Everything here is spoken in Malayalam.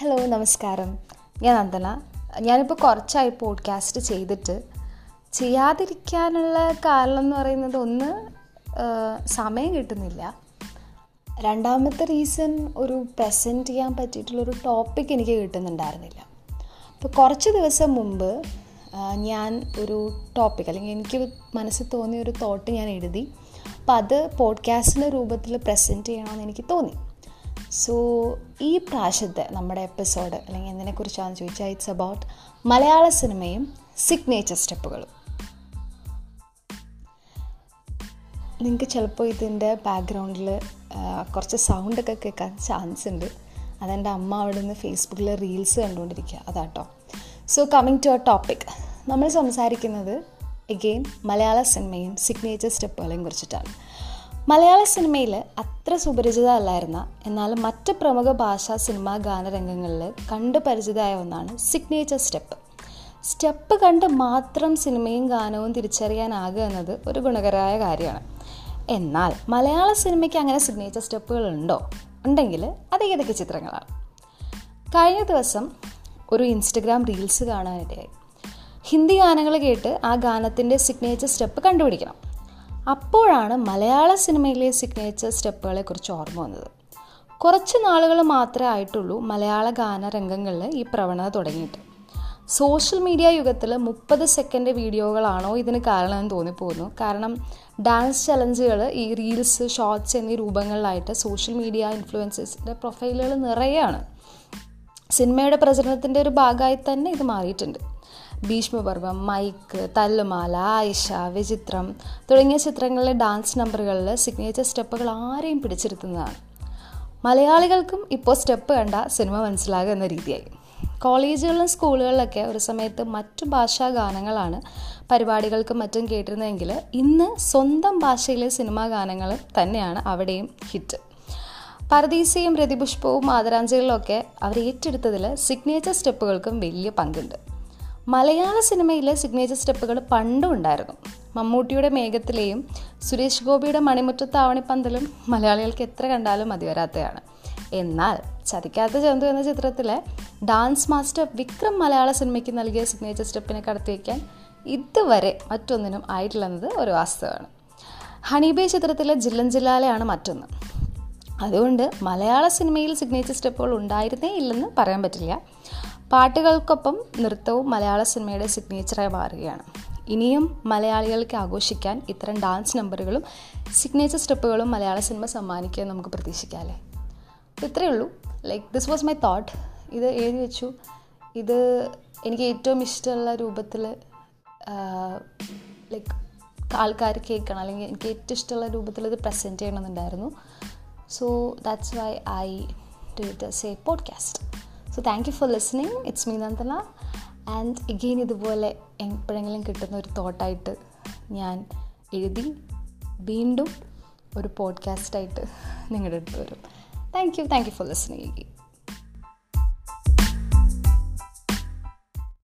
ഹലോ നമസ്കാരം. ഞാൻ നന്ദന ഞാനിപ്പോൾ കുറച്ചായി പോഡ്കാസ്റ്റ് ചെയ്തിട്ട്. ചെയ്യാതിരിക്കാനുള്ള കാരണം എന്ന് പറയുന്നത് ഒന്ന് സമയം കിട്ടുന്നില്ല. രണ്ടാമത്തെ റീസൺ ഒരു പ്രസന്റ് ചെയ്യാൻ പറ്റിയിട്ടുള്ളൊരു ടോപ്പിക് എനിക്ക് കിട്ടുന്നുണ്ടായിരുന്നില്ല. അപ്പോൾ കുറച്ച് ദിവസം മുമ്പ് ഞാൻ ഒരു ടോപ്പിക് അല്ലെങ്കിൽ എനിക്ക് മനസ്സിൽ തോന്നിയ ഒരു തോട്ട് ഞാൻ എഴുതി. അപ്പോൾ അത് പോഡ്കാസ്റ്റിന്റെ രൂപത്തിൽ പ്രസന്റ് ചെയ്യണമെന്ന് എനിക്ക് തോന്നി. സോ ഈ പ്രാവശ്യത്തെ നമ്മുടെ എപ്പിസോഡ് അല്ലെങ്കിൽ എന്തിനെക്കുറിച്ചാണെന്ന് ചോദിച്ചാൽ ഇറ്റ്സ് അബൌട്ട് മലയാള സിനിമയും സിഗ്നേച്ചർ സ്റ്റെപ്പുകളും നിങ്ങൾക്ക് ചിലപ്പോൾ ഇതിന്റെ ബാക്ക്ഗ്രൗണ്ടിൽ കുറച്ച് സൗണ്ടൊക്കെ കേൾക്കാൻ ചാൻസ് ഉണ്ട്. അതെന്റെ അമ്മ അവിടെ നിന്ന് ഫേസ്ബുക്കിൽ റീൽസ് കണ്ടുകൊണ്ടിരിക്കുക അതാട്ടോ so coming to a topic നമ്മൾ സംസാരിക്കുന്നത് എഗെയിൻ മലയാള സിനിമയും സിഗ്നേച്ചർ സ്റ്റെപ്പുകളെയും കുറിച്ചിട്ടാണ്. മലയാള സിനിമയിൽ അത്ര സുപരിചിതമല്ലായിരുന്ന എന്നാൽ മറ്റ് പ്രമുഖ ഭാഷാ സിനിമാ ഗാനരംഗങ്ങളിൽ കണ്ടു പരിചിതമായ ഒന്നാണ് സിഗ്നേച്ചർ സ്റ്റെപ്പ് സ്റ്റെപ്പ് കണ്ട് മാത്രം സിനിമയും ഗാനവും തിരിച്ചറിയാനാകുക എന്നത് ഒരു ഗുണകരമായ കാര്യമാണ്. എന്നാൽ മലയാള സിനിമയ്ക്ക് അങ്ങനെ സിഗ്നേച്ചർ സ്റ്റെപ്പുകൾ ഉണ്ടോ? ഉണ്ടെങ്കിൽ അത് ഏതൊക്കെ ചിത്രങ്ങളാണ്? കഴിഞ്ഞ ദിവസം ഒരു ഇൻസ്റ്റഗ്രാം റീൽസ് കാണാനിടയായി. ഹിന്ദി ഗാനങ്ങൾ കേട്ട് ആ ഗാനത്തിന്റെ സിഗ്നേച്ചർ സ്റ്റെപ്പ് കണ്ടുപിടിക്കണം. അപ്പോഴാണ് മലയാള സിനിമയിലെ സിഗ്നേച്ചർ സ്റ്റെപ്പുകളെ കുറിച്ച് ഓർമ്മ വന്നത്. കുറച്ച് നാളുകൾ മാത്രമേ ആയിട്ടുള്ളൂ മലയാള ഗാനരംഗങ്ങളിൽ ഈ പ്രവണത തുടങ്ങിയിട്ട്. സോഷ്യൽ മീഡിയ യുഗത്തിൽ മുപ്പത് സെക്കൻഡ് വീഡിയോകളാണോ ഇതിന് കാരണമെന്ന് തോന്നിപ്പോകുന്നു. കാരണം ഡാൻസ് ചലഞ്ചുകൾ ഈ റീൽസ് ഷോർട്സ് എന്നീ രൂപങ്ങളിലായിട്ട് സോഷ്യൽ മീഡിയ ഇൻഫ്ലുവൻസേഴ്സിന്റെ പ്രൊഫൈലുകൾ നിറയെയാണ് സിനിമയുടെ പ്രചരണത്തിന്റെ ഒരു ഭാഗമായി തന്നെ ഇത് മാറിയിട്ടുണ്ട്. ഭീഷ്മപർവം മൈക്ക് തല്ലുമാല ആയിഷ വിചിത്രം തുടങ്ങിയ ചിത്രങ്ങളിലെ ഡാൻസ് നമ്പറുകളിൽ സിഗ്നേച്ചർ സ്റ്റെപ്പുകൾ ആരെയും പിടിച്ചിരുത്തുന്നതാണ്. മലയാളികൾക്കും ഇപ്പോൾ സ്റ്റെപ്പ് കണ്ട സിനിമ മനസ്സിലാകുക എന്ന രീതിയായി. കോളേജുകളിലും സ്കൂളുകളിലൊക്കെ ഒരു സമയത്ത് മറ്റു ഭാഷാ ഗാനങ്ങളാണ് പരിപാടികൾക്കും മറ്റും കേട്ടിരുന്നതെങ്കിൽ ഇന്ന് സ്വന്തം ഭാഷയിലെ സിനിമാ ഗാനങ്ങൾ തന്നെയാണ് അവിടെയും ഹിറ്റ് പരദീസയും രതിപുഷ്പവും ആദരാഞ്ജലികളൊക്കെ അവർ ഏറ്റെടുത്തതിൽ സിഗ്നേച്ചർ സ്റ്റെപ്പുകൾക്കും വലിയ പങ്കുണ്ട്. മലയാള സിനിമയിലെ സിഗ്നേച്ചർ സ്റ്റെപ്പുകൾ പണ്ടും ഉണ്ടായിരുന്നു. മമ്മൂട്ടിയുടെ മേഘത്തിലെയും സുരേഷ് ഗോപിയുടെ മണിമുറ്റത്താവണിപ്പന്തലും മലയാളികൾക്ക് എത്ര കണ്ടാലും മതിവരാത്തയാണ് എന്നാൽ ചതിക്കാത്ത ചന്തു എന്ന ചിത്രത്തിലെ ഡാൻസ് മാസ്റ്റർ വിക്രം മലയാള സിനിമയ്ക്ക് നൽകിയ സിഗ്നേച്ചർ സ്റ്റെപ്പിനെ കടത്തിവെക്കാൻ ഇതുവരെ മറ്റൊന്നിനും ആയിട്ടില്ലെന്നത് ഒരു വാസ്തവമാണ്. ഹണിബേ ചിത്രത്തിലെ ജില്ലൻ ജില്ലാലയാണ് മറ്റൊന്ന്. അതുകൊണ്ട് മലയാള സിനിമയിൽ സിഗ്നേച്ചർ സ്റ്റെപ്പുകൾ ഉണ്ടായിരുന്നേ ഇല്ലെന്ന് പറയാൻ പറ്റില്ല. പാട്ടുകൾക്കൊപ്പം നൃത്തവും മലയാള സിനിമയുടെ സിഗ്നേച്ചറായി മാറുകയാണ്. ഇനിയും മലയാളികൾക്ക് ആഘോഷിക്കാൻ ഇത്തരം ഡാൻസ് നമ്പറുകളും സിഗ്നേച്ചർ സ്റ്റെപ്പുകളും മലയാള സിനിമ സമ്മാനിക്കാൻ നമുക്ക് പ്രതീക്ഷിക്കാമല്ലേ ഇത്രയേ ഉള്ളൂ. Like this was my thought ഇത് എഴുതി വെച്ചു. ഇത് എനിക്ക് ഏറ്റവും ഇഷ്ടമുള്ള രൂപത്തിൽ ലൈക്ക് ആൾക്കാർ കേൾക്കണം. അല്ലെങ്കിൽ എനിക്ക് ഏറ്റവും ഇഷ്ടമുള്ള രൂപത്തിൽ ഇത് present ചെയ്യണമെന്നുണ്ടായിരുന്നു. So that's why I do it say podcast so thank you for listening it's me Nandana and again ഇതുപോലെ എപ്പോഴെങ്കിലും കിട്ടുന്ന ഒരു തോട്ടായിട്ട് ഞാൻ എഴുതി വീണ്ടും ഒരു പോഡ്കാസ്റ്റായിട്ട് നിങ്ങളുടെ അടുത്ത് വരും. Thank you thank you for listening